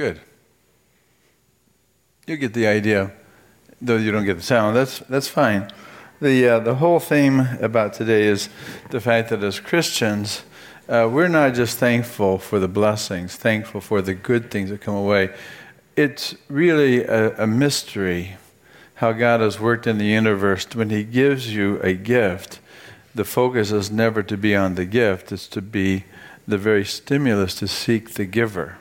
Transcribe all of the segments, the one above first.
Good. You get the idea, though you don't get the sound. That's, that's fine. The, uh, the whole theme about today is the fact that as Christians, uh, we're not just thankful for the blessings, thankful for the good things that come away. It's really a, a mystery how God has worked in the universe. When He gives you a gift, the focus is never to be on the gift, it's to be the very stimulus to seek the giver.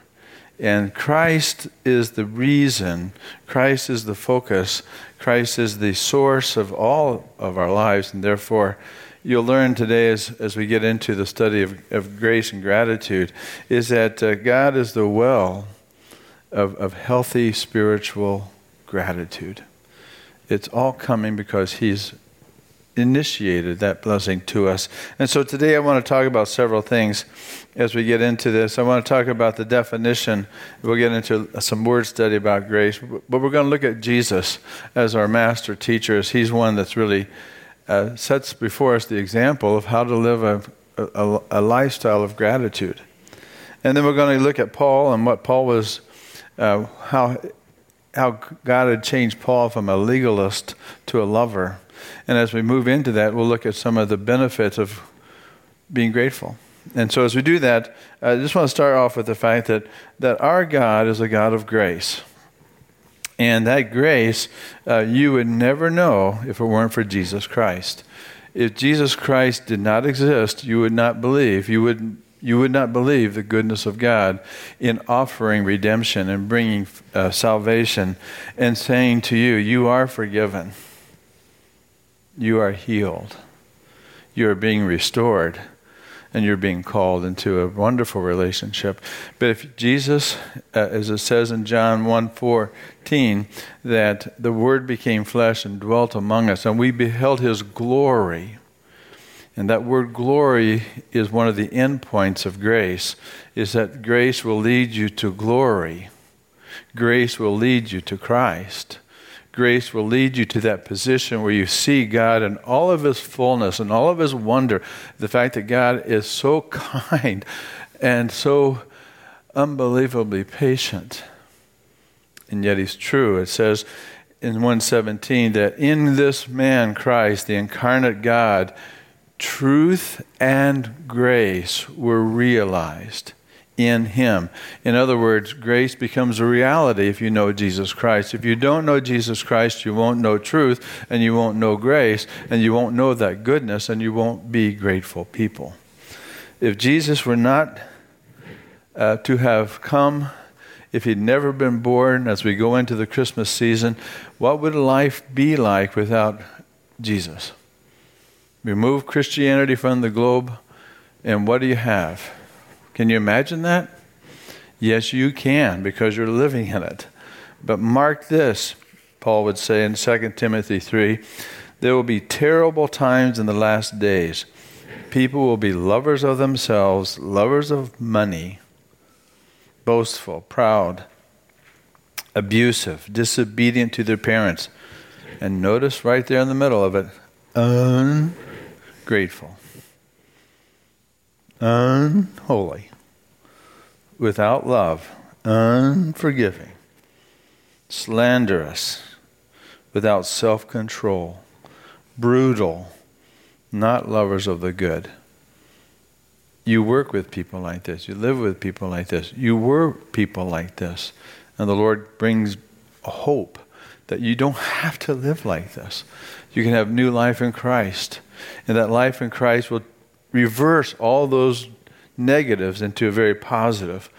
And Christ is the reason, Christ is the focus, Christ is the source of all of our lives, and therefore, you'll learn today as, as we get into the study of, of grace and gratitude is that uh, God is the well of, of healthy spiritual gratitude. It's all coming because He's initiated that blessing to us. And so today I want to talk about several things as we get into this. I want to talk about the definition. We'll get into some word study about grace, but we're going to look at Jesus as our master teacher, as he's one that's really uh, sets before us the example of how to live a, a, a, lifestyle of gratitude. And then we're going to look at Paul and what Paul was, uh, how, how God had changed Paul from a legalist to a lover and as we move into that, we'll look at some of the benefits of being grateful. And so, as we do that, I just want to start off with the fact that, that our God is a God of grace. And that grace, uh, you would never know if it weren't for Jesus Christ. If Jesus Christ did not exist, you would not believe. You would, you would not believe the goodness of God in offering redemption and bringing uh, salvation and saying to you, You are forgiven you are healed. You are being restored and you're being called into a wonderful relationship. But if Jesus, uh, as it says in John 1:14, that the Word became flesh and dwelt among us, and we beheld His glory. And that word glory is one of the endpoints of grace, is that grace will lead you to glory. Grace will lead you to Christ grace will lead you to that position where you see God in all of His fullness and all of His wonder. The fact that God is so kind and so unbelievably patient. And yet He's true. It says in 117 that in this man, Christ, the incarnate God, truth and grace were realized in Him. In other words, grace becomes a reality if you know Jesus Christ. If you don't know Jesus Christ, you won't know truth, and you won't know grace, and you won't know that goodness, and you won't be grateful people. If Jesus were not uh, to have come, if he'd never been born as we go into the Christmas season, what would life be like without Jesus? Remove Christianity from the globe, and what do you have? Can you imagine that? Yes, you can because you're living in it. But mark this, Paul would say in 2 Timothy 3 there will be terrible times in the last days. People will be lovers of themselves, lovers of money, boastful, proud, abusive, disobedient to their parents. And notice right there in the middle of it, ungrateful unholy, without love, unforgiving, slanderous, without self control, brutal, not lovers of the good. You work with people like this. You live with people like this. You were people like this. And the Lord brings hope that you don't have to live like this. You can have new life in Christ. And that life in Christ will reverse all those negatives into a very positive.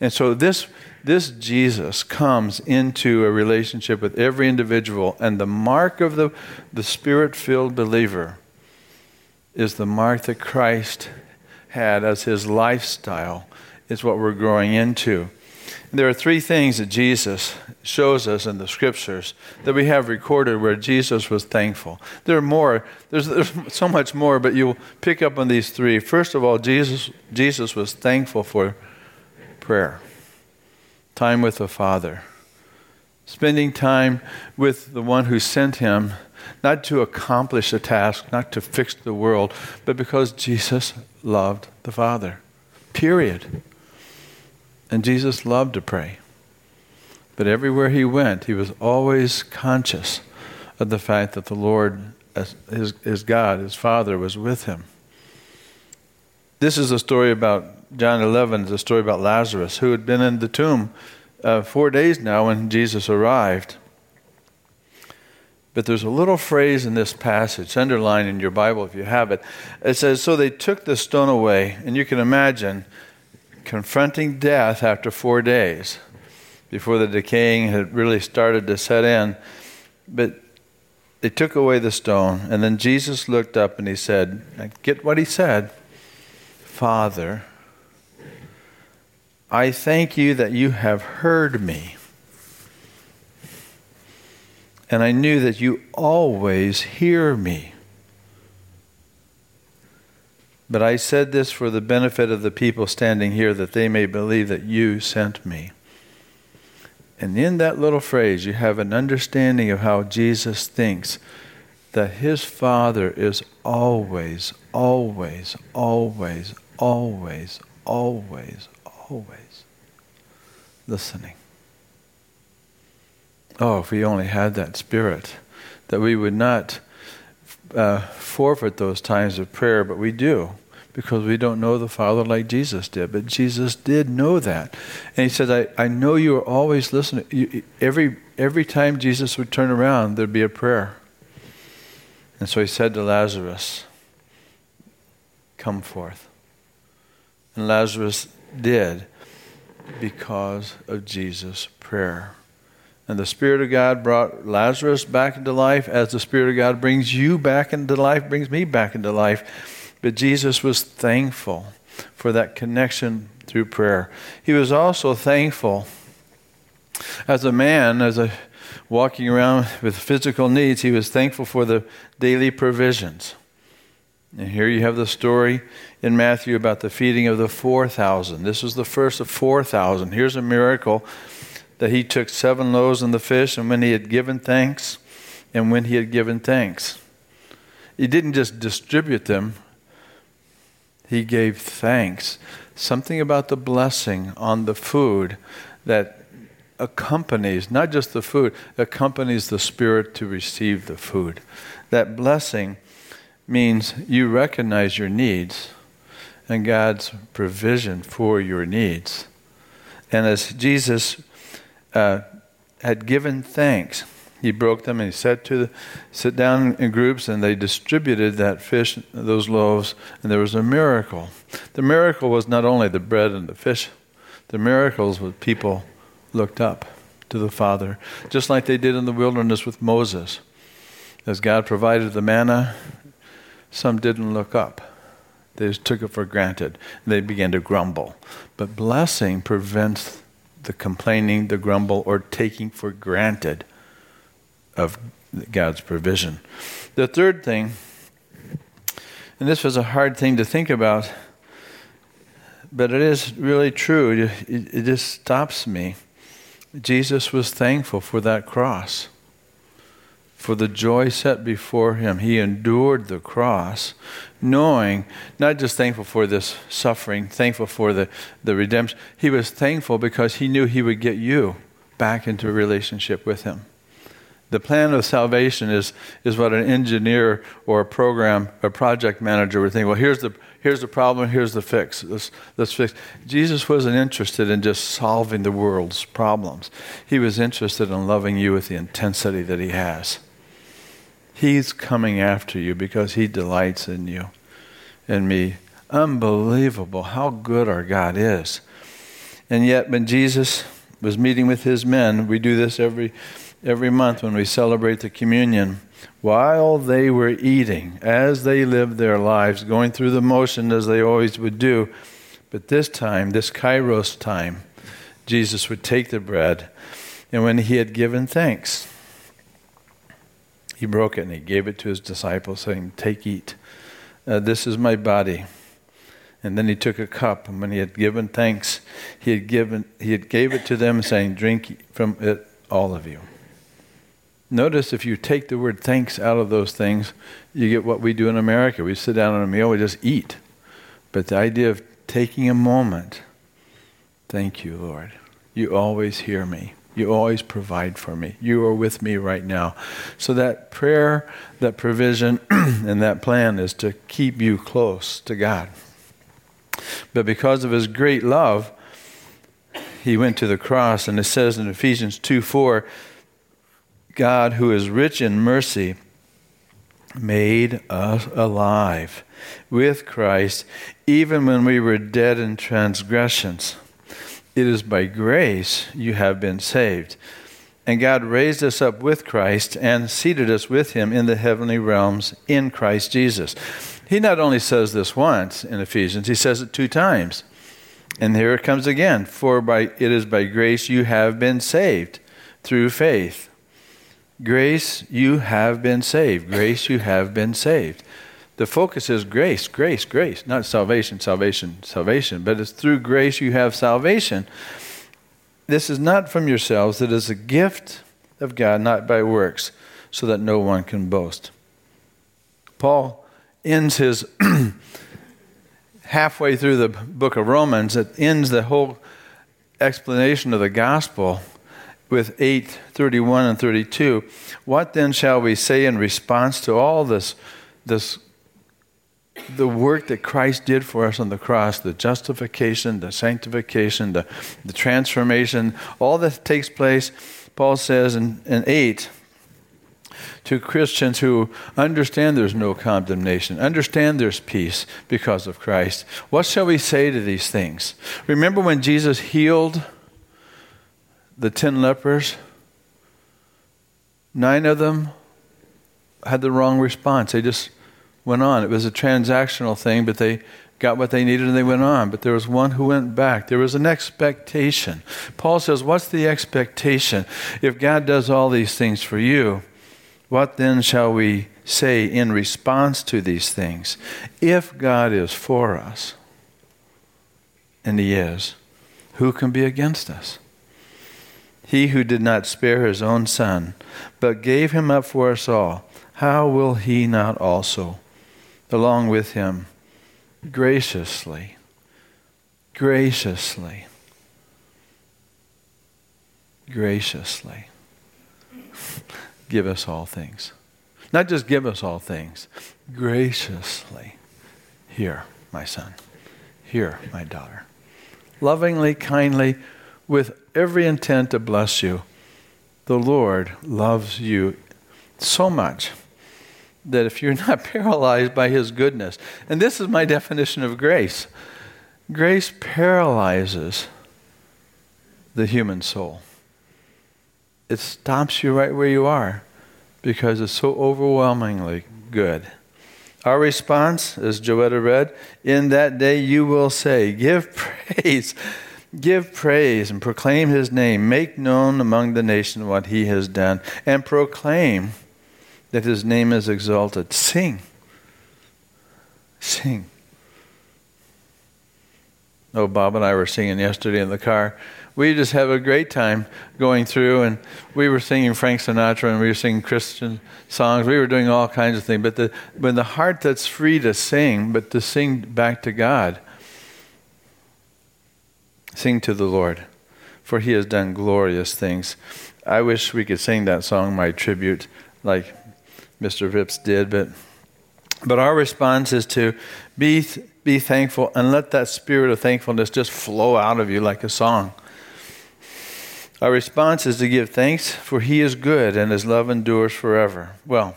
And so this this Jesus comes into a relationship with every individual, and the mark of the, the spirit filled believer is the mark that Christ had as his lifestyle, is what we're growing into. There are three things that Jesus shows us in the scriptures that we have recorded where Jesus was thankful. There are more, there's, there's so much more, but you'll pick up on these three. First of all, Jesus, Jesus was thankful for prayer, time with the Father, spending time with the one who sent him, not to accomplish a task, not to fix the world, but because Jesus loved the Father. Period. And Jesus loved to pray. But everywhere he went, he was always conscious of the fact that the Lord, his, his God, his Father, was with him. This is a story about John 11, is a story about Lazarus, who had been in the tomb uh, four days now when Jesus arrived. But there's a little phrase in this passage, underlined in your Bible if you have it. It says, So they took the stone away. And you can imagine confronting death after four days before the decaying had really started to set in. But they took away the stone. And then Jesus looked up and he said, Get what he said Father, I thank you that you have heard me. And I knew that you always hear me. But I said this for the benefit of the people standing here, that they may believe that you sent me. And in that little phrase, you have an understanding of how Jesus thinks that his Father is always, always, always, always, always, always listening. Oh, if we only had that spirit, that we would not uh, forfeit those times of prayer, but we do because we don't know the Father like Jesus did. But Jesus did know that. And he said, I, I know you are always listening. You, every, every time Jesus would turn around, there'd be a prayer. And so he said to Lazarus, Come forth. And Lazarus did because of Jesus' prayer. And the Spirit of God brought Lazarus back into life as the Spirit of God brings you back into life, brings me back into life. But Jesus was thankful for that connection through prayer. He was also thankful as a man, as a walking around with physical needs, he was thankful for the daily provisions. And here you have the story in Matthew about the feeding of the 4,000. This was the first of 4,000. Here's a miracle that he took seven loaves and the fish, and when he had given thanks, and when he had given thanks, he didn't just distribute them, he gave thanks. Something about the blessing on the food that accompanies, not just the food, accompanies the spirit to receive the food. That blessing means you recognize your needs and God's provision for your needs. And as Jesus uh, had given thanks. He broke them and he said to the, sit down in groups and they distributed that fish, those loaves, and there was a miracle. The miracle was not only the bread and the fish, the miracles was people looked up to the Father, just like they did in the wilderness with Moses. As God provided the manna, some didn't look up. They just took it for granted. They began to grumble. But blessing prevents the complaining, the grumble, or taking for granted of God's provision. The third thing, and this was a hard thing to think about, but it is really true. It, it, just stops me. Jesus was thankful for that cross for the joy set before him. He endured the cross, knowing, not just thankful for this suffering, thankful for the, the redemption. He was thankful because he knew he would get you back into a relationship with him. The plan of salvation is, is what an engineer or a program, a project manager would think. Well, here's the, here's the problem, here's the fix. Let's, let's fix. Jesus wasn't interested in just solving the world's problems. He was interested in loving you with the intensity that he has. He's coming after you because He delights in you and me. Unbelievable how good our God is. And yet, when Jesus was meeting with His men, we do this every, every month when we celebrate the communion. While they were eating, as they lived their lives, going through the motion as they always would do, but this time, this kairos time, Jesus would take the bread, and when he had given thanks, he broke it and he gave it to his disciples, saying, Take, eat. Uh, this is my body. And then he took a cup, and when he had given thanks, he had given he had gave it to them, saying, Drink from it, all of you. Notice if you take the word thanks out of those things, you get what we do in America. We sit down on a meal, we just eat. But the idea of taking a moment, thank you, Lord. You always hear me. You always provide for me. You are with me right now. So that prayer, that provision, and that plan is to keep you close to God. But because of his great love, he went to the cross, and it says in Ephesians 2 4, God, who is rich in mercy, made us alive with Christ, even when we were dead in transgressions. It is by grace you have been saved. And God raised us up with Christ and seated us with him in the heavenly realms in Christ Jesus. He not only says this once in Ephesians, he says it two times. And here it comes again. For by it is by grace you have been saved through faith. Grace, you have been saved. Grace, you have been saved. The focus is grace, grace, grace, not salvation, salvation, salvation, but it's through grace you have salvation. This is not from yourselves, it is a gift of God, not by works, so that no one can boast. Paul ends his halfway through the book of Romans, it ends the whole explanation of the gospel with 8 31 and 32. What then shall we say in response to all this, this the work that Christ did for us on the cross, the justification, the sanctification, the, the transformation, all that takes place, Paul says in, in 8, to Christians who understand there's no condemnation, understand there's peace because of Christ. What shall we say to these things? Remember when Jesus healed the ten lepers? Nine of them had the wrong response. They just went on. It was a transactional thing, but they got what they needed and they went on. But there was one who went back. There was an expectation. Paul says, What's the expectation? If God does all these things for you, what then shall we say in response to these things? If God is for us, and He is, who can be against us? He who did not spare His own Son, but gave Him up for us all, how will He not also? Along with him graciously, graciously, graciously give us all things. Not just give us all things, graciously. Here, my son. Here, my daughter. Lovingly, kindly, with every intent to bless you. The Lord loves you so much that if you're not paralyzed by His goodness, and this is my definition of grace grace paralyzes the human soul. It stops you right where you are because it's so overwhelmingly good. Our response, as Joetta read, in that day you will say, Give praise, give praise, and proclaim his name. Make known among the nation what he has done, and proclaim that his name is exalted. Sing. Sing. Oh, Bob and I were singing yesterday in the car. We just have a great time going through, and we were singing Frank Sinatra, and we were singing Christian songs. We were doing all kinds of things. But the, when the heart that's free to sing, but to sing back to God, sing to the Lord, for He has done glorious things. I wish we could sing that song, my tribute, like Mr. Vips did, but but our response is to be be thankful and let that spirit of thankfulness just flow out of you like a song. Our response is to give thanks for he is good and his love endures forever. Well,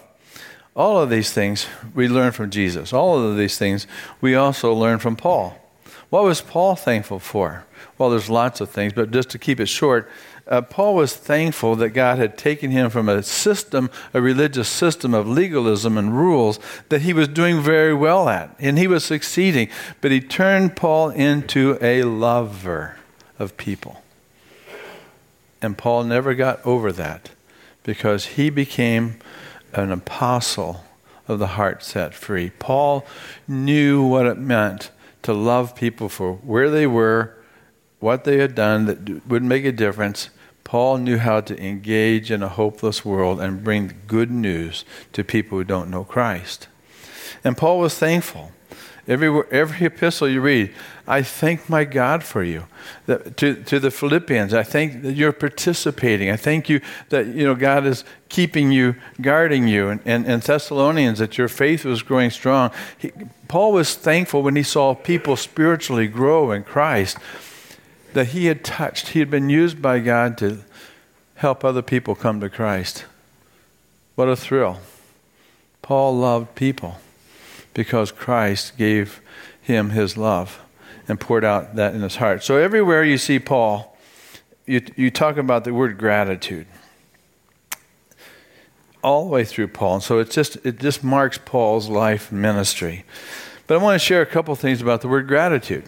all of these things we learn from Jesus. All of these things we also learn from Paul. What was Paul thankful for? Well, there's lots of things, but just to keep it short, uh, Paul was thankful that God had taken him from a system, a religious system of legalism and rules that he was doing very well at, and he was succeeding. But he turned Paul into a lover of people. And Paul never got over that because he became an apostle of the heart set free. Paul knew what it meant to love people for where they were, what they had done that would make a difference, Paul knew how to engage in a hopeless world and bring good news to people who don't know Christ. And Paul was thankful. Every, every epistle you read, I thank my God for you. That, to, to the Philippians, I thank that you're participating. I thank you that you know God is keeping you, guarding you. And, and, and Thessalonians, that your faith was growing strong. He, Paul was thankful when he saw people spiritually grow in Christ, that he had touched, he had been used by God to help other people come to Christ. What a thrill. Paul loved people because Christ gave him his love and poured out that in his heart. So everywhere you see Paul, you, you talk about the word gratitude. All the way through Paul. And so it just, it just marks Paul's life ministry. But I want to share a couple things about the word gratitude.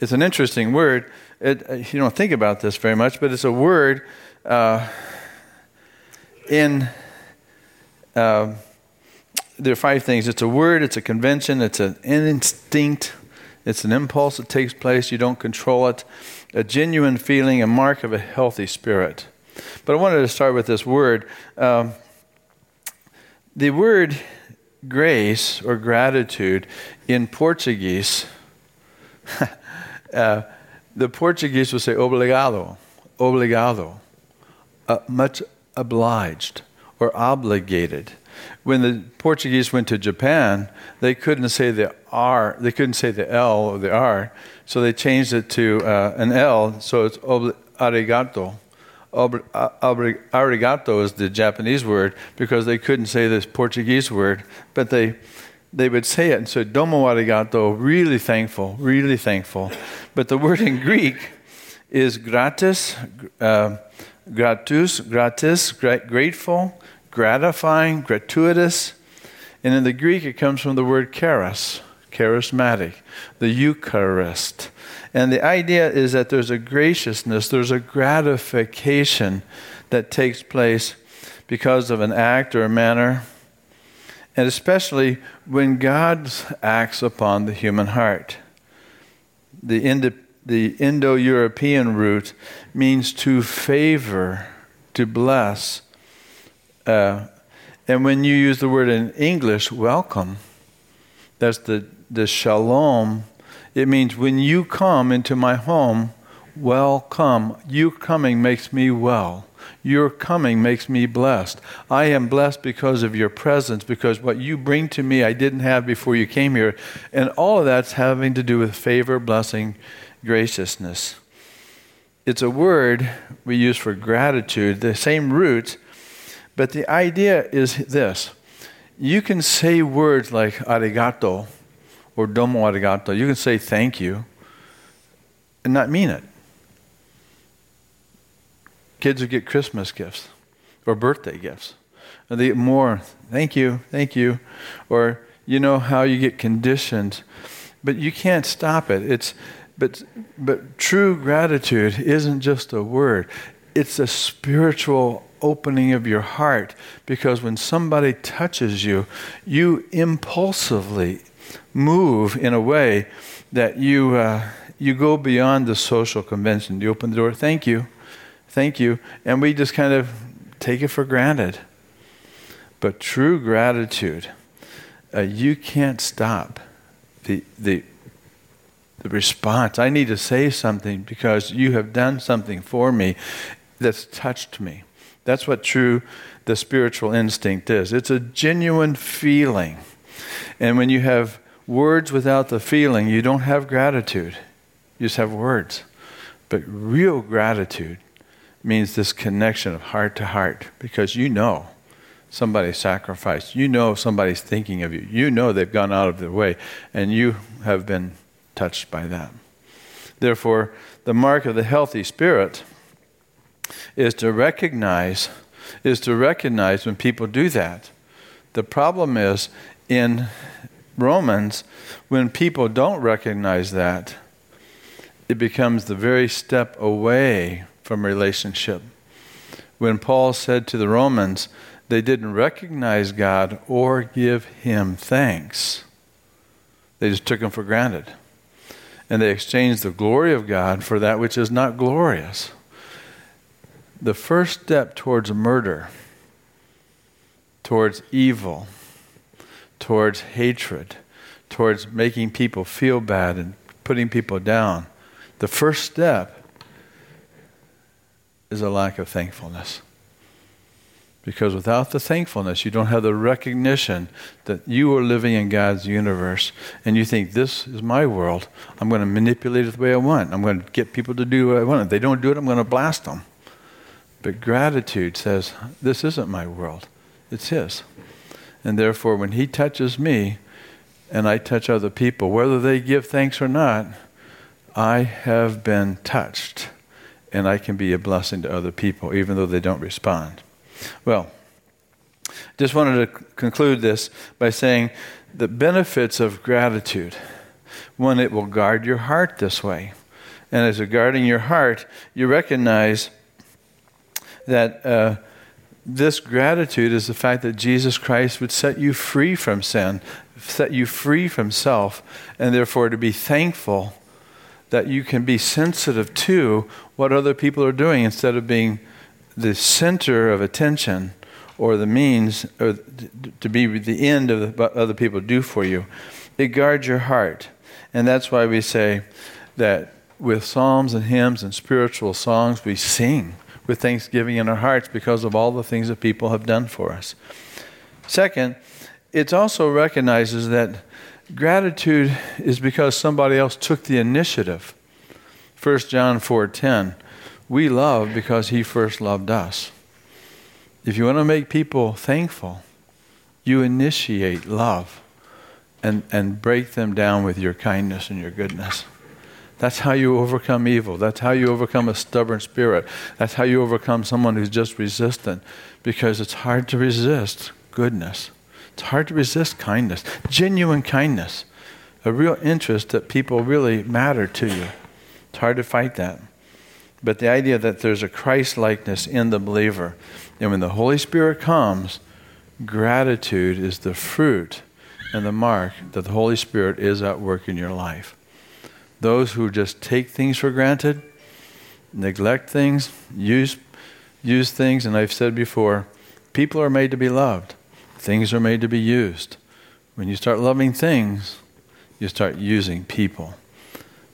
It's an interesting word. It, uh, you don't think about this very much, but it's a word uh, in. Uh, there are five things it's a word, it's a convention, it's an instinct, it's an impulse that takes place, you don't control it, a genuine feeling, a mark of a healthy spirit. But I wanted to start with this word. Um, the word grace or gratitude in Portuguese, uh, the Portuguese would say obrigado, obrigado, uh, much obliged or obligated when the Portuguese went to Japan, they couldn't say the R, they couldn't say the L or the R, so they changed it to uh, an L, so it's arigato. Arigato is the Japanese word because they couldn't say this Portuguese word, but they they would say it and so domo arigato, really thankful, really thankful. But the word in Greek is gratis, uh, gratus, gratis, grateful, gratifying, gratuitous. And in the Greek, it comes from the word charis, charismatic, the Eucharist. And the idea is that there's a graciousness, there's a gratification that takes place because of an act or a manner, and especially when God acts upon the human heart. The, Indo- the Indo European root means to favor, to bless, uh, and when you use the word in English, welcome, that's the, the shalom. It means when you come into my home, welcome. You coming makes me well. Your coming makes me blessed. I am blessed because of your presence, because what you bring to me I didn't have before you came here. And all of that's having to do with favor, blessing, graciousness. It's a word we use for gratitude, the same root but the idea is this you can say words like arigato or domo arigato. You can say thank you and not mean it. Kids who get Christmas gifts or birthday gifts. And they get more, thank you, thank you. Or you know how you get conditioned. But you can't stop it. It's but but true gratitude isn't just a word. It's a spiritual opening of your heart because when somebody touches you, you impulsively move in a way that you, uh, you go beyond the social convention. You open the door, thank you, thank you, and we just kind of take it for granted. But true gratitude, uh, you can't stop the, the, the response. I need to say something because you have done something for me that's touched me. That's what true the spiritual instinct is. It's a genuine feeling. And when you have words without the feeling, you don't have gratitude. You just have words. But real gratitude means this connection of heart to heart because you know somebody sacrificed. You know somebody's thinking of you. You know they've gone out of their way, and you have been touched by that. Therefore, the mark of the healthy spirit is to recognize is to recognize when people do that. The problem is in Romans when people don't recognize that it becomes the very step away from relationship. When Paul said to the Romans they didn't recognize God or give him thanks. They just took him for granted. And they exchanged the glory of God for that which is not glorious the first step towards murder, towards evil, towards hatred, towards making people feel bad and putting people down, the first step is a lack of thankfulness. Because without the thankfulness, you don't have the recognition that you are living in God's universe and you think, this is my world. I'm going to manipulate it the way I want. I'm going to get people to do what I want. If they don't do it, I'm going to blast them. But gratitude says, this isn't my world, it's His. And therefore, when He touches me and I touch other people, whether they give thanks or not, I have been touched and I can be a blessing to other people, even though they don't respond. Well, just wanted to conclude this by saying the benefits of gratitude. One, it will guard your heart this way. And as you're guarding your heart, you recognize that uh, this gratitude is the fact that Jesus Christ would set you free from sin, set you free from self, and therefore to be thankful that you can be sensitive to what other people are doing instead of being the center of attention or the means or to be the end of what other people do for you. It guards your heart. And that's why we say that with psalms and hymns and spiritual songs, we sing with thanksgiving in our hearts because of all the things that people have done for us. Second, it also recognizes that gratitude is because somebody else took the initiative. 1 John 4:10 we love because He first loved us. If you want to make people thankful, you initiate love and, and break them down with your kindness and your goodness. That's how you overcome evil. That's how you overcome a stubborn spirit. That's how you overcome someone who's just resistant because it's hard to resist goodness. It's hard to resist kindness, genuine kindness, a real interest that people really matter to you. It's hard to fight that. But the idea that there's a Christ likeness in the believer. And when the Holy Spirit comes, gratitude is the fruit and the mark that the Holy Spirit is at work in your life. Those who just take things for granted, neglect things, use, use things, and I've said before, people are made to be loved, things are made to be used. When you start loving things, you start using people.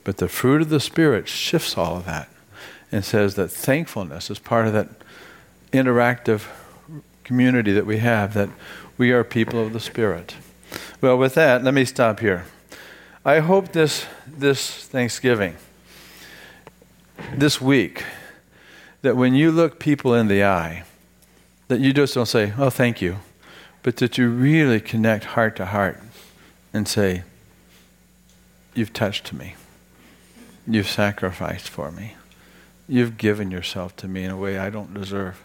But the fruit of the Spirit shifts all of that and says that thankfulness is part of that interactive community that we have, that we are people of the Spirit. Well, with that, let me stop here. I hope this, this Thanksgiving, this week, that when you look people in the eye, that you just don't say, oh, thank you, but that you really connect heart to heart and say, you've touched me. You've sacrificed for me. You've given yourself to me in a way I don't deserve.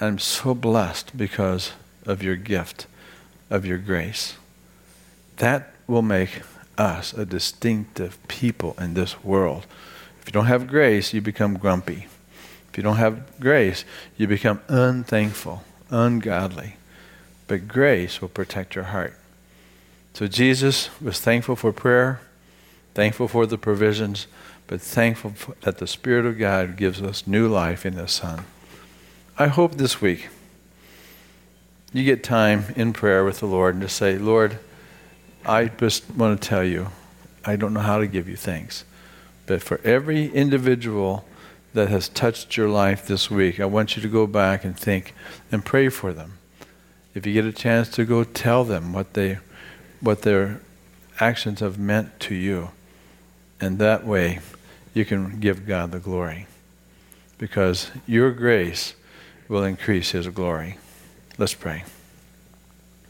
I'm so blessed because of your gift, of your grace. That will make us a distinctive people in this world. If you don't have grace, you become grumpy. If you don't have grace, you become unthankful, ungodly. But grace will protect your heart. So Jesus was thankful for prayer, thankful for the provisions but thankful that the Spirit of God gives us new life in the Son. I hope this week you get time in prayer with the Lord and to say, Lord, I just want to tell you, I don't know how to give you thanks. But for every individual that has touched your life this week, I want you to go back and think and pray for them. If you get a chance to go tell them what they what their actions have meant to you. And that way you can give God the glory because your grace will increase His glory. Let's pray.